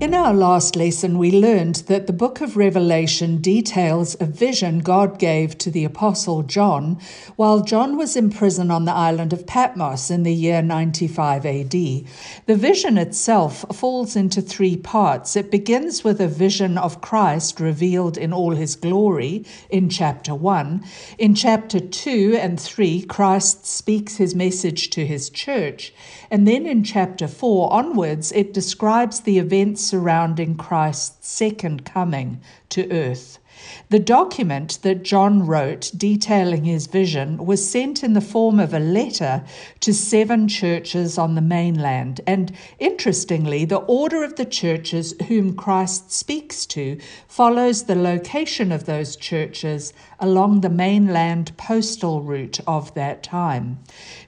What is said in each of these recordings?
In our last lesson, we learned that the book of Revelation details a vision God gave to the Apostle John while John was in prison on the island of Patmos in the year 95 AD. The vision itself falls into three parts. It begins with a vision of Christ revealed in all his glory in chapter 1. In chapter 2 and 3, Christ speaks his message to his church. And then in chapter 4 onwards, it describes the events surrounding Christ's second coming to earth. The document that John wrote detailing his vision was sent in the form of a letter to seven churches on the mainland. And interestingly, the order of the churches whom Christ speaks to follows the location of those churches along the mainland postal route of that time.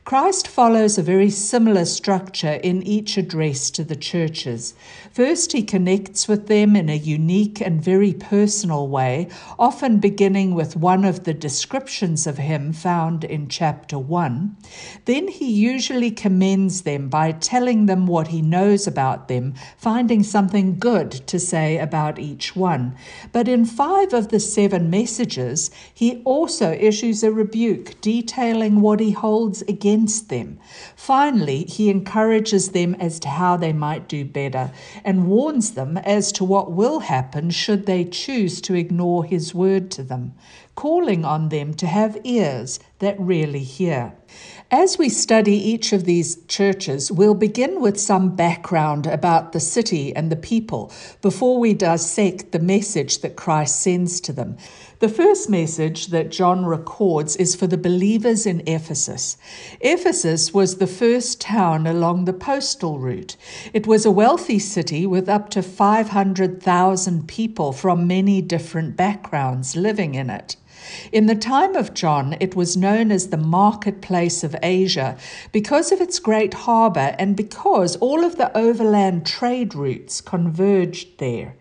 Christ follows a very similar structure in each address to the churches. First, he connects with them in a unique and very personal way, often beginning with one of the descriptions of him found in chapter 1. Then he usually commends them by telling them what he knows about them, finding something good to say about each one. But in five of the seven messages, he also issues a rebuke detailing what he holds against them. Finally, he encourages them as to how they might do better and warns them as to what will happen should they choose to ignore his word to them, calling on them to have ears that really hear. As we study each of these churches, we'll begin with some background about the city and the people before we dissect the message that Christ sends to them. The first message that John records is for the believers in Ephesus. Ephesus was the first town along the postal route. It was a wealthy city with up to 500,000 people from many different backgrounds living in it. In the time of John, it was known as the marketplace of Asia because of its great harbour and because all of the overland trade routes converged there.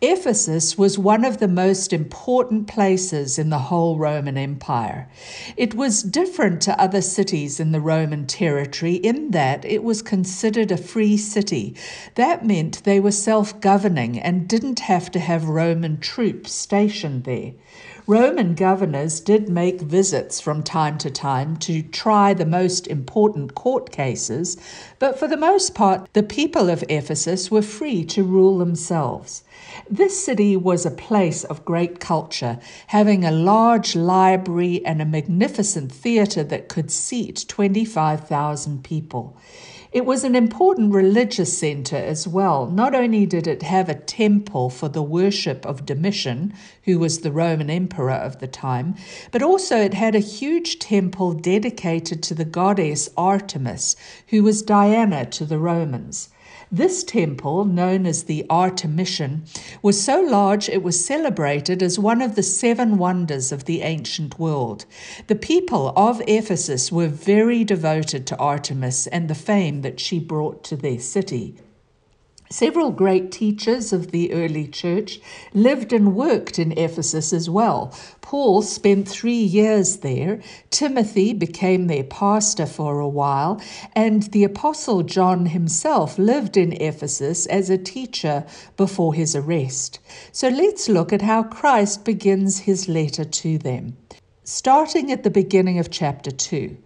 Ephesus was one of the most important places in the whole Roman Empire. It was different to other cities in the Roman territory in that it was considered a free city. That meant they were self governing and didn't have to have Roman troops stationed there. Roman governors did make visits from time to time to try the most important court cases, but for the most part, the people of Ephesus were free to rule themselves. This city was a place of great culture, having a large library and a magnificent theatre that could seat 25,000 people. It was an important religious center as well. Not only did it have a temple for the worship of Domitian, who was the Roman emperor of the time, but also it had a huge temple dedicated to the goddess Artemis, who was Diana to the Romans. This temple, known as the Artemision, was so large it was celebrated as one of the seven wonders of the ancient world. The people of Ephesus were very devoted to Artemis and the fame that she brought to their city. Several great teachers of the early church lived and worked in Ephesus as well. Paul spent three years there, Timothy became their pastor for a while, and the Apostle John himself lived in Ephesus as a teacher before his arrest. So let's look at how Christ begins his letter to them. Starting at the beginning of chapter 2.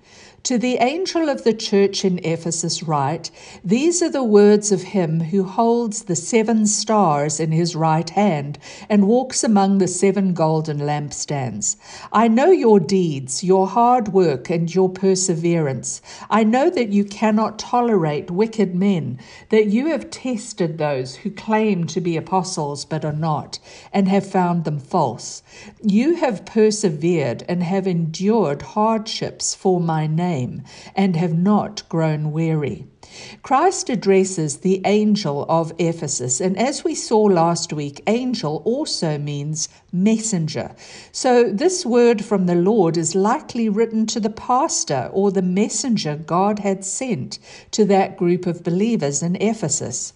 To the angel of the church in Ephesus, write These are the words of him who holds the seven stars in his right hand and walks among the seven golden lampstands. I know your deeds, your hard work, and your perseverance. I know that you cannot tolerate wicked men, that you have tested those who claim to be apostles but are not, and have found them false. You have persevered and have endured hardships for my name and have not grown weary. Christ addresses the angel of Ephesus, and as we saw last week, angel also means messenger. So this word from the Lord is likely written to the pastor or the messenger God had sent to that group of believers in Ephesus.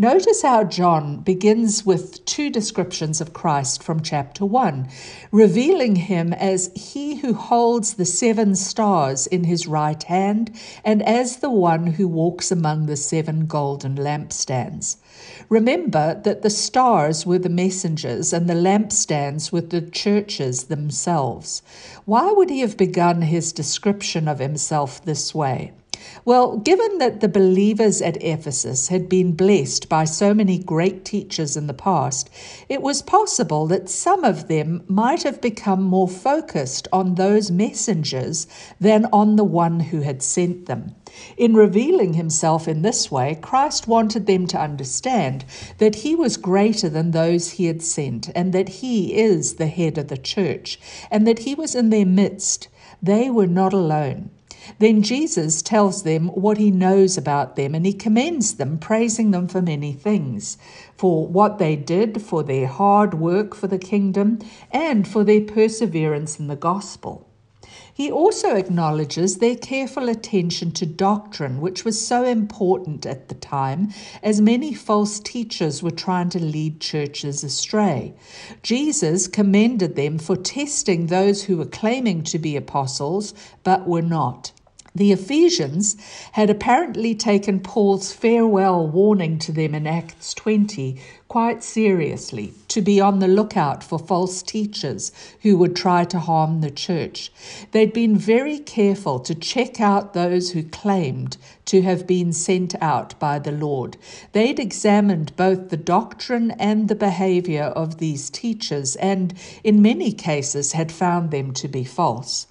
Notice how John begins with two descriptions of Christ from chapter 1, revealing him as he who holds the seven stars in his right hand and as the one who walks among the seven golden lampstands. Remember that the stars were the messengers and the lampstands were the churches themselves. Why would he have begun his description of himself this way? Well, given that the believers at Ephesus had been blessed by so many great teachers in the past, it was possible that some of them might have become more focused on those messengers than on the one who had sent them. In revealing himself in this way, Christ wanted them to understand that he was greater than those he had sent, and that he is the head of the church, and that he was in their midst. They were not alone. Then Jesus tells them what he knows about them and he commends them, praising them for many things for what they did, for their hard work for the kingdom, and for their perseverance in the gospel. He also acknowledges their careful attention to doctrine, which was so important at the time, as many false teachers were trying to lead churches astray. Jesus commended them for testing those who were claiming to be apostles but were not. The Ephesians had apparently taken Paul's farewell warning to them in Acts 20 quite seriously, to be on the lookout for false teachers who would try to harm the church. They'd been very careful to check out those who claimed to have been sent out by the Lord. They'd examined both the doctrine and the behavior of these teachers, and in many cases had found them to be false.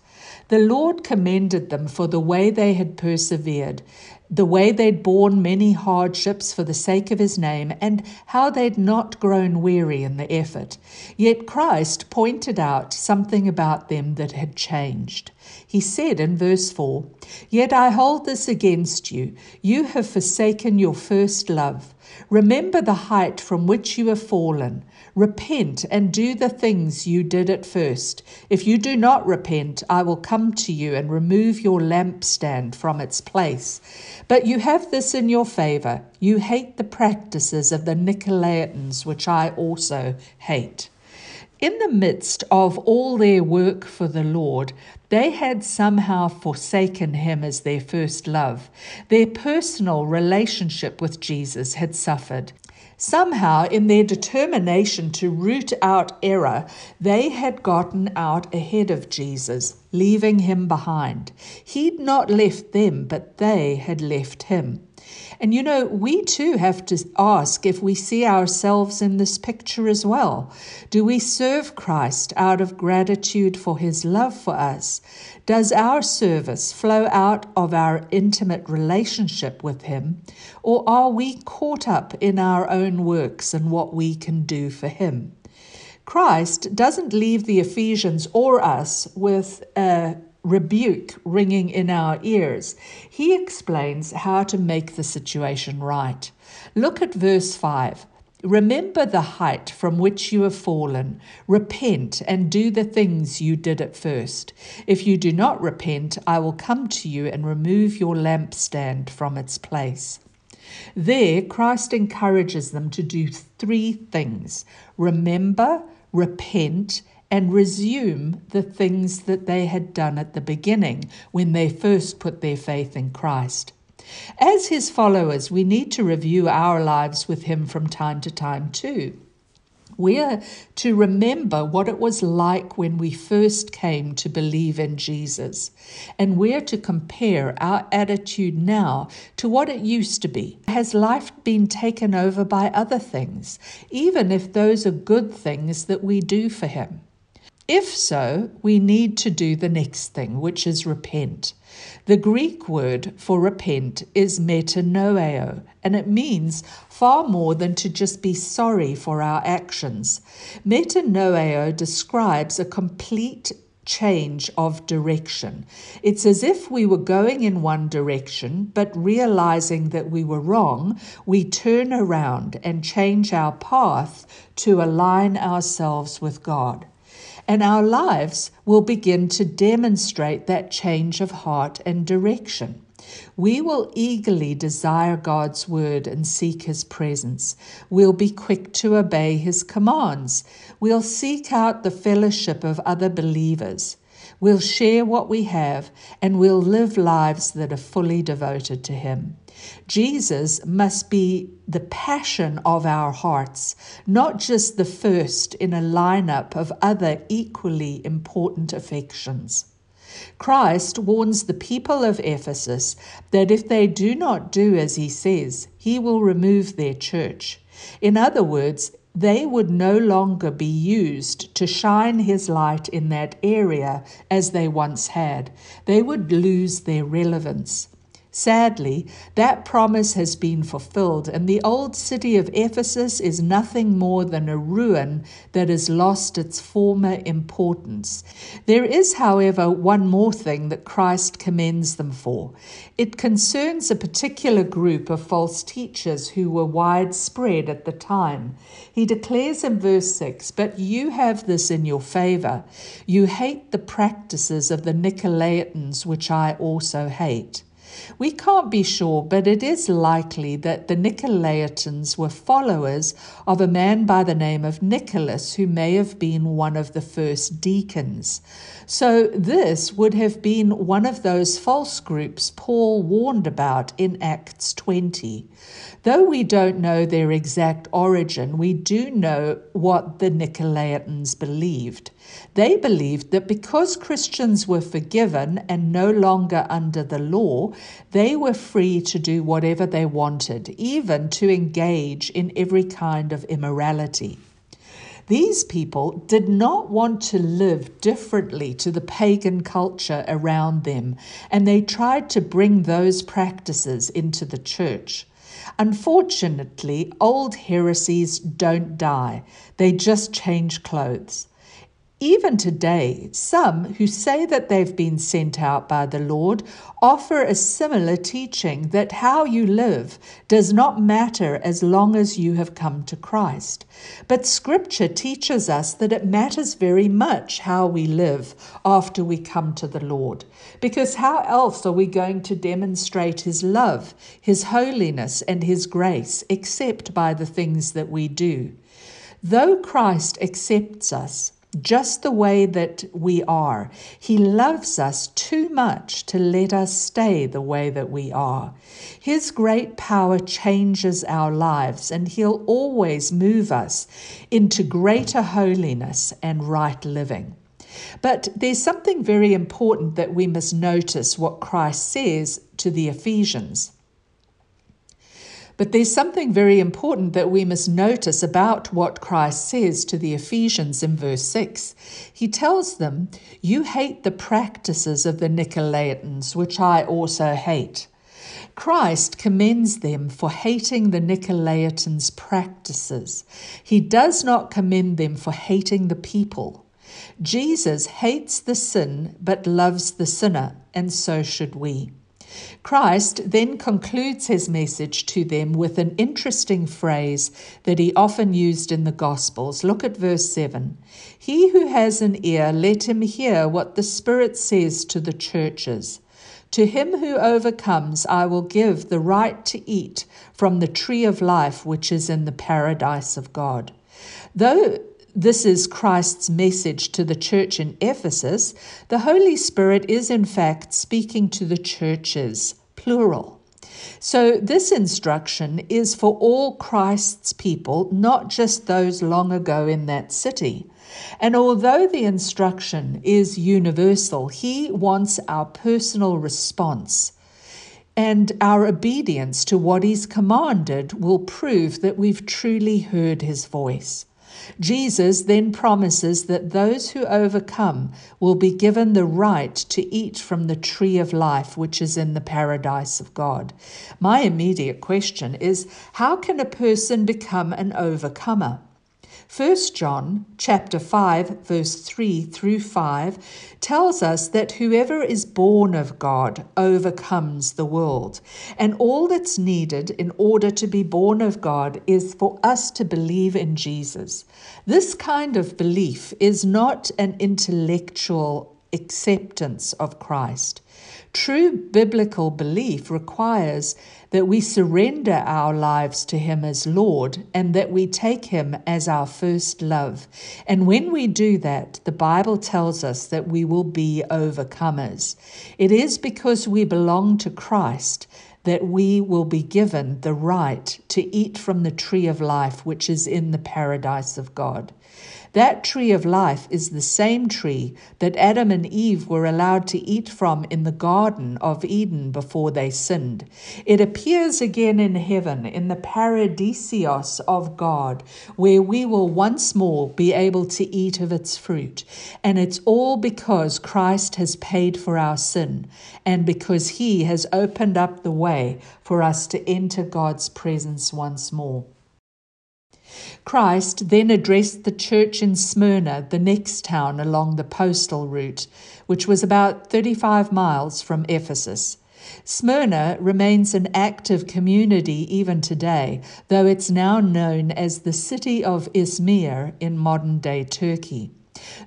The Lord commended them for the way they had persevered, the way they'd borne many hardships for the sake of his name, and how they'd not grown weary in the effort. Yet Christ pointed out something about them that had changed. He said in verse 4 Yet I hold this against you. You have forsaken your first love. Remember the height from which you have fallen. Repent and do the things you did at first. If you do not repent, I will come to you and remove your lampstand from its place. But you have this in your favor you hate the practices of the Nicolaitans, which I also hate. In the midst of all their work for the Lord, they had somehow forsaken him as their first love. Their personal relationship with Jesus had suffered. Somehow, in their determination to root out error, they had gotten out ahead of Jesus, leaving him behind. He'd not left them, but they had left him. And you know, we too have to ask if we see ourselves in this picture as well. Do we serve Christ out of gratitude for his love for us? Does our service flow out of our intimate relationship with him? Or are we caught up in our own works and what we can do for him? Christ doesn't leave the Ephesians or us with a rebuke ringing in our ears. He explains how to make the situation right. Look at verse 5. Remember the height from which you have fallen. Repent and do the things you did at first. If you do not repent, I will come to you and remove your lampstand from its place. There, Christ encourages them to do three things remember, repent, and resume the things that they had done at the beginning when they first put their faith in Christ. As his followers, we need to review our lives with him from time to time too. We're to remember what it was like when we first came to believe in Jesus, and we're to compare our attitude now to what it used to be. Has life been taken over by other things, even if those are good things that we do for Him? If so, we need to do the next thing, which is repent. The Greek word for repent is metanoeo, and it means far more than to just be sorry for our actions. Metanoeo describes a complete change of direction. It's as if we were going in one direction, but realizing that we were wrong, we turn around and change our path to align ourselves with God. And our lives will begin to demonstrate that change of heart and direction. We will eagerly desire God's word and seek his presence. We'll be quick to obey his commands. We'll seek out the fellowship of other believers. We'll share what we have and we'll live lives that are fully devoted to him. Jesus must be the passion of our hearts, not just the first in a lineup of other equally important affections. Christ warns the people of Ephesus that if they do not do as he says, he will remove their church. In other words, they would no longer be used to shine his light in that area as they once had. They would lose their relevance. Sadly, that promise has been fulfilled, and the old city of Ephesus is nothing more than a ruin that has lost its former importance. There is, however, one more thing that Christ commends them for. It concerns a particular group of false teachers who were widespread at the time. He declares in verse 6 But you have this in your favor. You hate the practices of the Nicolaitans, which I also hate. We can't be sure, but it is likely that the Nicolaitans were followers of a man by the name of Nicholas, who may have been one of the first deacons. So, this would have been one of those false groups Paul warned about in Acts 20. Though we don't know their exact origin, we do know what the Nicolaitans believed. They believed that because Christians were forgiven and no longer under the law, they were free to do whatever they wanted, even to engage in every kind of immorality. These people did not want to live differently to the pagan culture around them, and they tried to bring those practices into the church. Unfortunately, old heresies don't die, they just change clothes. Even today, some who say that they've been sent out by the Lord offer a similar teaching that how you live does not matter as long as you have come to Christ. But Scripture teaches us that it matters very much how we live after we come to the Lord. Because how else are we going to demonstrate His love, His holiness, and His grace except by the things that we do? Though Christ accepts us, just the way that we are. He loves us too much to let us stay the way that we are. His great power changes our lives, and He'll always move us into greater holiness and right living. But there's something very important that we must notice what Christ says to the Ephesians. But there's something very important that we must notice about what Christ says to the Ephesians in verse 6. He tells them, You hate the practices of the Nicolaitans, which I also hate. Christ commends them for hating the Nicolaitans' practices. He does not commend them for hating the people. Jesus hates the sin but loves the sinner, and so should we. Christ then concludes his message to them with an interesting phrase that he often used in the Gospels. Look at verse 7. He who has an ear, let him hear what the Spirit says to the churches. To him who overcomes, I will give the right to eat from the tree of life which is in the paradise of God. Though this is Christ's message to the church in Ephesus, the Holy Spirit is in fact speaking to the churches, plural. So, this instruction is for all Christ's people, not just those long ago in that city. And although the instruction is universal, He wants our personal response. And our obedience to what He's commanded will prove that we've truly heard His voice. Jesus then promises that those who overcome will be given the right to eat from the tree of life, which is in the paradise of God. My immediate question is how can a person become an overcomer? 1 John chapter 5 verse 3 through 5 tells us that whoever is born of God overcomes the world. And all that's needed in order to be born of God is for us to believe in Jesus. This kind of belief is not an intellectual acceptance of Christ. True biblical belief requires that we surrender our lives to Him as Lord and that we take Him as our first love. And when we do that, the Bible tells us that we will be overcomers. It is because we belong to Christ that we will be given the right to eat from the tree of life which is in the paradise of God. That tree of life is the same tree that Adam and Eve were allowed to eat from in the Garden of Eden before they sinned. It appears again in heaven, in the paradisios of God, where we will once more be able to eat of its fruit. And it's all because Christ has paid for our sin and because he has opened up the way for us to enter God's presence once more. Christ then addressed the church in Smyrna, the next town along the postal route, which was about 35 miles from Ephesus. Smyrna remains an active community even today, though it's now known as the city of Izmir in modern day Turkey.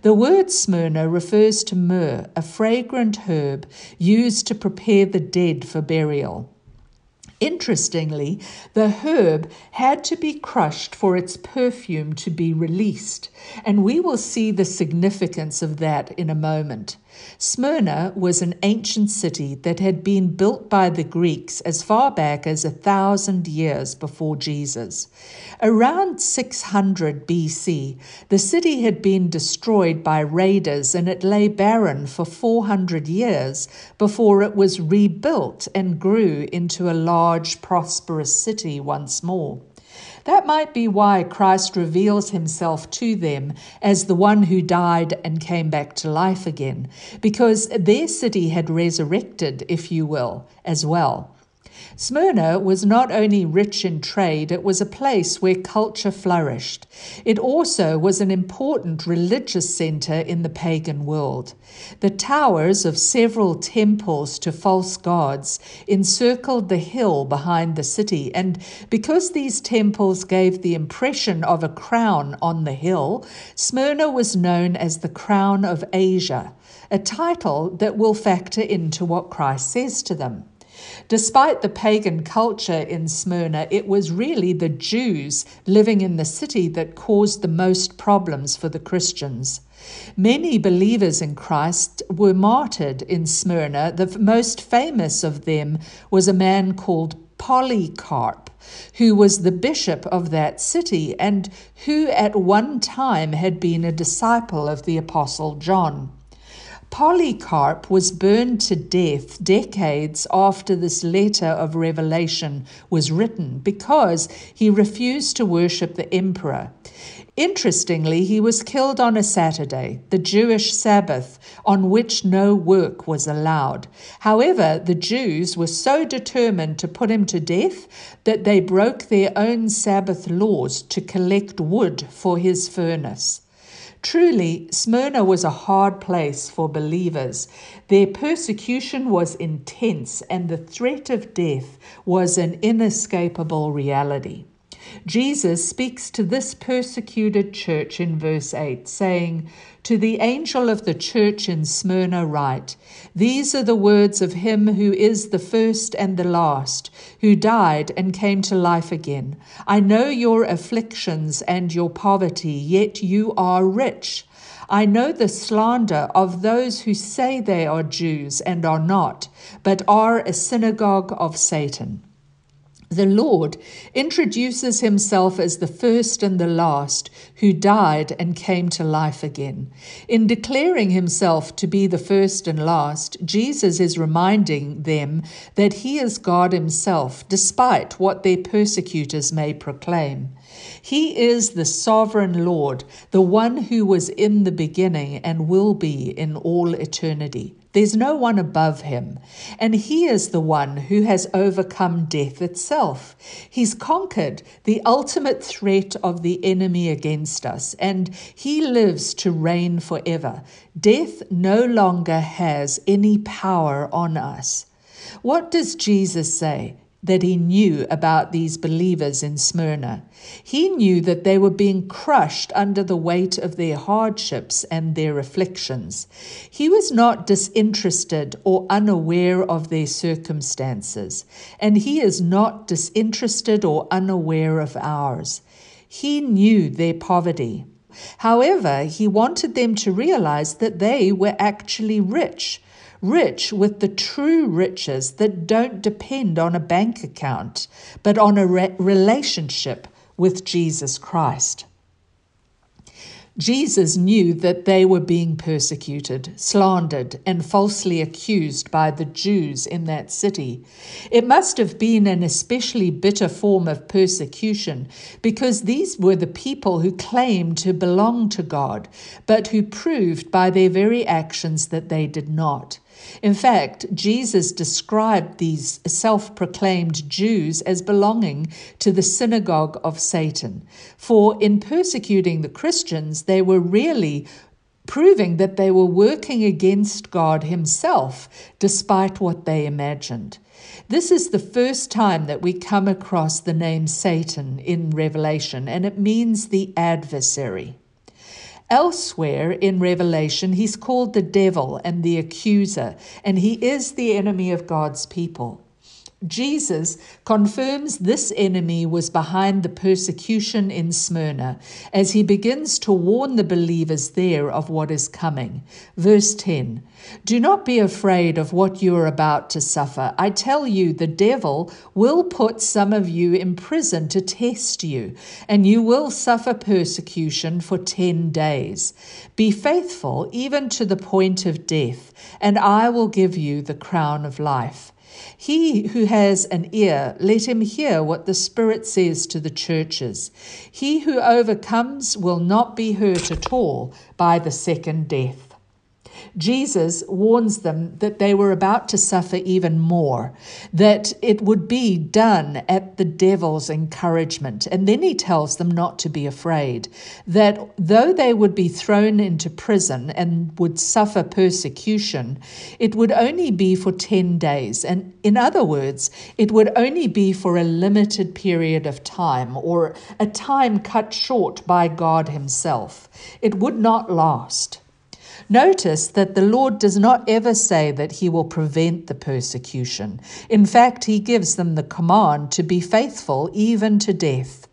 The word Smyrna refers to myrrh, a fragrant herb used to prepare the dead for burial. Interestingly, the herb had to be crushed for its perfume to be released, and we will see the significance of that in a moment. Smyrna was an ancient city that had been built by the Greeks as far back as a thousand years before Jesus. Around 600 BC, the city had been destroyed by raiders and it lay barren for 400 years before it was rebuilt and grew into a large, prosperous city once more. That might be why Christ reveals himself to them as the one who died and came back to life again, because their city had resurrected, if you will, as well. Smyrna was not only rich in trade, it was a place where culture flourished. It also was an important religious center in the pagan world. The towers of several temples to false gods encircled the hill behind the city, and because these temples gave the impression of a crown on the hill, Smyrna was known as the Crown of Asia, a title that will factor into what Christ says to them. Despite the pagan culture in Smyrna, it was really the Jews living in the city that caused the most problems for the Christians. Many believers in Christ were martyred in Smyrna. The most famous of them was a man called Polycarp, who was the bishop of that city and who at one time had been a disciple of the Apostle John. Polycarp was burned to death decades after this letter of Revelation was written because he refused to worship the emperor. Interestingly, he was killed on a Saturday, the Jewish Sabbath, on which no work was allowed. However, the Jews were so determined to put him to death that they broke their own Sabbath laws to collect wood for his furnace. Truly, Smyrna was a hard place for believers. Their persecution was intense, and the threat of death was an inescapable reality. Jesus speaks to this persecuted church in verse 8, saying, To the angel of the church in Smyrna write, These are the words of him who is the first and the last, who died and came to life again. I know your afflictions and your poverty, yet you are rich. I know the slander of those who say they are Jews and are not, but are a synagogue of Satan the Lord introduces himself as the first and the last who died and came to life again. In declaring himself to be the first and last, Jesus is reminding them that he is God himself, despite what their persecutors may proclaim. He is the sovereign Lord, the one who was in the beginning and will be in all eternity. There's no one above him, and he is the one who has overcome death itself. He's conquered the ultimate threat of the enemy against us, and he lives to reign forever. Death no longer has any power on us. What does Jesus say? That he knew about these believers in Smyrna. He knew that they were being crushed under the weight of their hardships and their afflictions. He was not disinterested or unaware of their circumstances, and he is not disinterested or unaware of ours. He knew their poverty. However, he wanted them to realize that they were actually rich rich with the true riches that don't depend on a bank account, but on a re- relationship with Jesus Christ. Jesus knew that they were being persecuted, slandered, and falsely accused by the Jews in that city. It must have been an especially bitter form of persecution because these were the people who claimed to belong to God, but who proved by their very actions that they did not. In fact, Jesus described these self proclaimed Jews as belonging to the synagogue of Satan. For in persecuting the Christians, they were really proving that they were working against God Himself, despite what they imagined. This is the first time that we come across the name Satan in Revelation, and it means the adversary. Elsewhere in Revelation, he's called the devil and the accuser, and he is the enemy of God's people. Jesus confirms this enemy was behind the persecution in Smyrna as he begins to warn the believers there of what is coming. Verse 10 Do not be afraid of what you are about to suffer. I tell you, the devil will put some of you in prison to test you, and you will suffer persecution for 10 days. Be faithful even to the point of death, and I will give you the crown of life. He who has an ear, let him hear what the Spirit says to the churches. He who overcomes will not be hurt at all by the second death. Jesus warns them that they were about to suffer even more, that it would be done at the devil's encouragement. And then he tells them not to be afraid, that though they would be thrown into prison and would suffer persecution, it would only be for 10 days. And in other words, it would only be for a limited period of time or a time cut short by God Himself. It would not last. Notice that the Lord does not ever say that he will prevent the persecution. In fact, he gives them the command to be faithful even to death.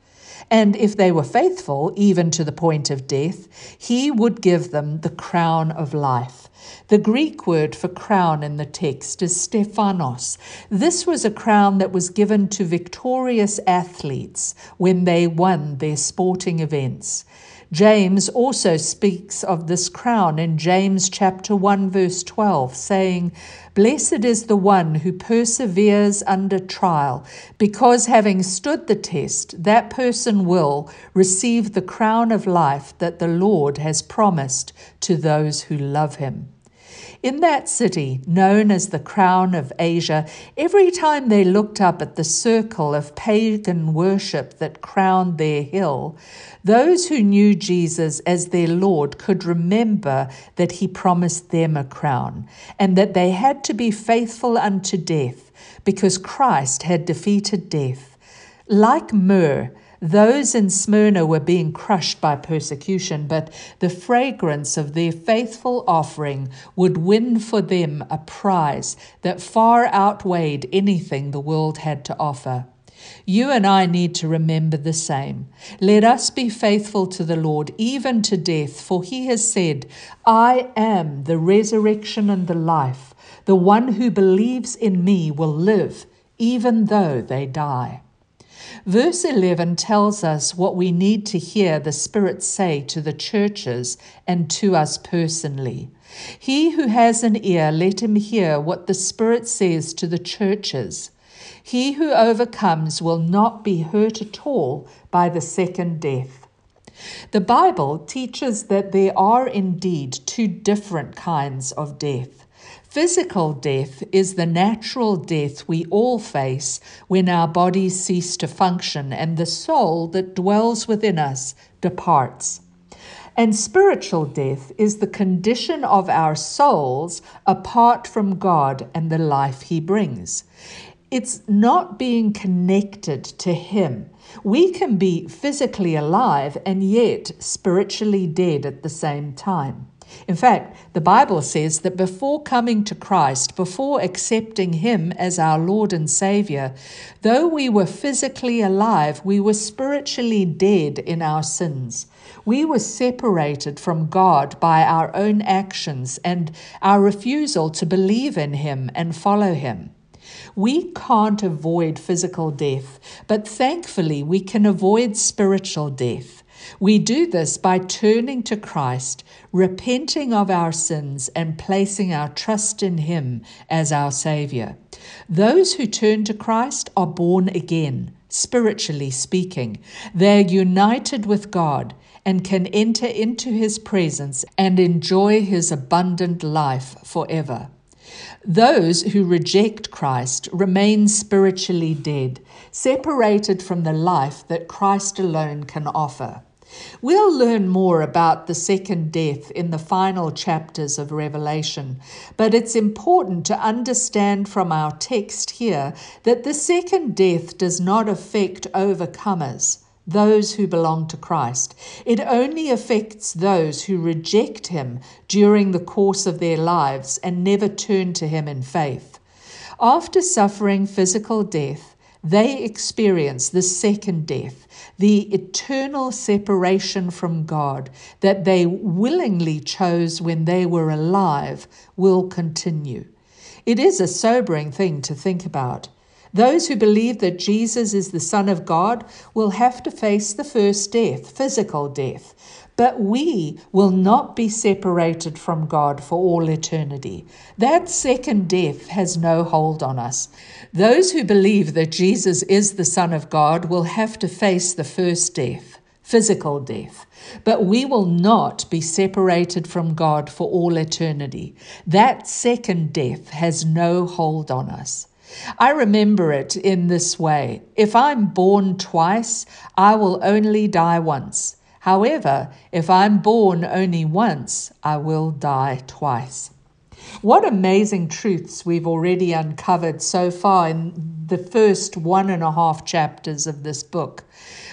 And if they were faithful even to the point of death, he would give them the crown of life. The Greek word for crown in the text is stephanos. This was a crown that was given to victorious athletes when they won their sporting events. James also speaks of this crown in James chapter 1 verse 12 saying, Blessed is the one who perseveres under trial, because having stood the test, that person will receive the crown of life that the Lord has promised to those who love him. In that city, known as the Crown of Asia, every time they looked up at the circle of pagan worship that crowned their hill, those who knew Jesus as their Lord could remember that he promised them a crown and that they had to be faithful unto death because Christ had defeated death. Like myrrh, those in Smyrna were being crushed by persecution, but the fragrance of their faithful offering would win for them a prize that far outweighed anything the world had to offer. You and I need to remember the same. Let us be faithful to the Lord, even to death, for he has said, I am the resurrection and the life. The one who believes in me will live, even though they die. Verse 11 tells us what we need to hear the Spirit say to the churches and to us personally. He who has an ear, let him hear what the Spirit says to the churches. He who overcomes will not be hurt at all by the second death. The Bible teaches that there are indeed two different kinds of death. Physical death is the natural death we all face when our bodies cease to function and the soul that dwells within us departs. And spiritual death is the condition of our souls apart from God and the life He brings. It's not being connected to Him. We can be physically alive and yet spiritually dead at the same time. In fact, the Bible says that before coming to Christ, before accepting Him as our Lord and Savior, though we were physically alive, we were spiritually dead in our sins. We were separated from God by our own actions and our refusal to believe in Him and follow Him. We can't avoid physical death, but thankfully we can avoid spiritual death. We do this by turning to Christ, repenting of our sins, and placing our trust in Him as our Savior. Those who turn to Christ are born again, spiritually speaking. They're united with God and can enter into His presence and enjoy His abundant life forever. Those who reject Christ remain spiritually dead, separated from the life that Christ alone can offer. We'll learn more about the second death in the final chapters of Revelation, but it's important to understand from our text here that the second death does not affect overcomers, those who belong to Christ. It only affects those who reject Him during the course of their lives and never turn to Him in faith. After suffering physical death, they experience the second death, the eternal separation from God that they willingly chose when they were alive will continue. It is a sobering thing to think about. Those who believe that Jesus is the Son of God will have to face the first death, physical death. But we will not be separated from God for all eternity. That second death has no hold on us. Those who believe that Jesus is the Son of God will have to face the first death, physical death. But we will not be separated from God for all eternity. That second death has no hold on us. I remember it in this way If I'm born twice, I will only die once. However, if I'm born only once, I will die twice. What amazing truths we've already uncovered so far in the first one and a half chapters of this book.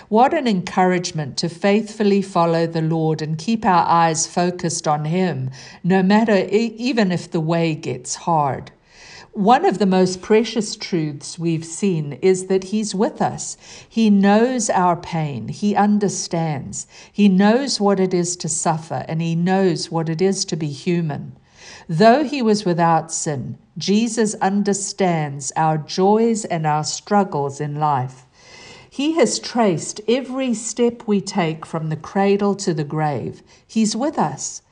What an encouragement to faithfully follow the Lord and keep our eyes focused on Him, no matter even if the way gets hard. One of the most precious truths we've seen is that He's with us. He knows our pain. He understands. He knows what it is to suffer, and He knows what it is to be human. Though He was without sin, Jesus understands our joys and our struggles in life. He has traced every step we take from the cradle to the grave. He's with us.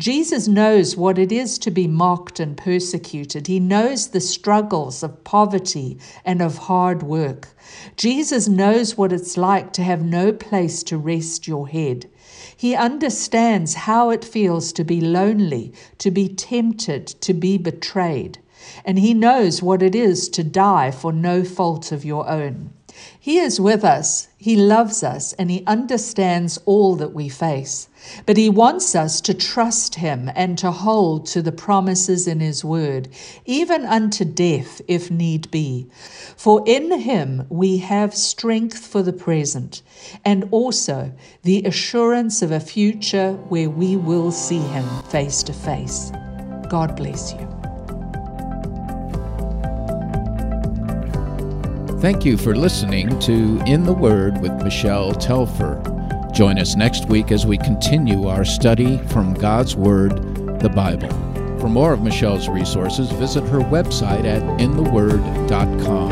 Jesus knows what it is to be mocked and persecuted. He knows the struggles of poverty and of hard work. Jesus knows what it's like to have no place to rest your head. He understands how it feels to be lonely, to be tempted, to be betrayed. And he knows what it is to die for no fault of your own. He is with us, He loves us, and He understands all that we face. But He wants us to trust Him and to hold to the promises in His word, even unto death, if need be. For in Him we have strength for the present, and also the assurance of a future where we will see Him face to face. God bless you. Thank you for listening to In the Word with Michele Telfer. Join us next week as we continue our study from God's Word, the Bible. For more of Michele's resources, visit her website at intheword.com.